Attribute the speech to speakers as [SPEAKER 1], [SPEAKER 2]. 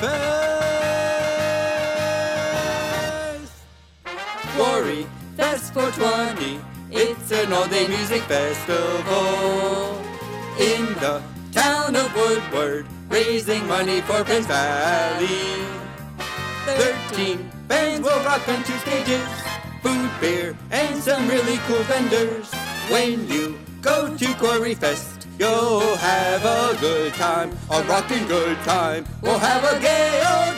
[SPEAKER 1] Fest! Quarry Fest 420. It's an all-day music festival in the town of Woodward, raising money for Penns Valley. Thirteen bands will rock on two stages, food, beer, and some really cool vendors. When you go to Quarry Fest, you'll have a good time, a rocking good time. We'll have a gay old.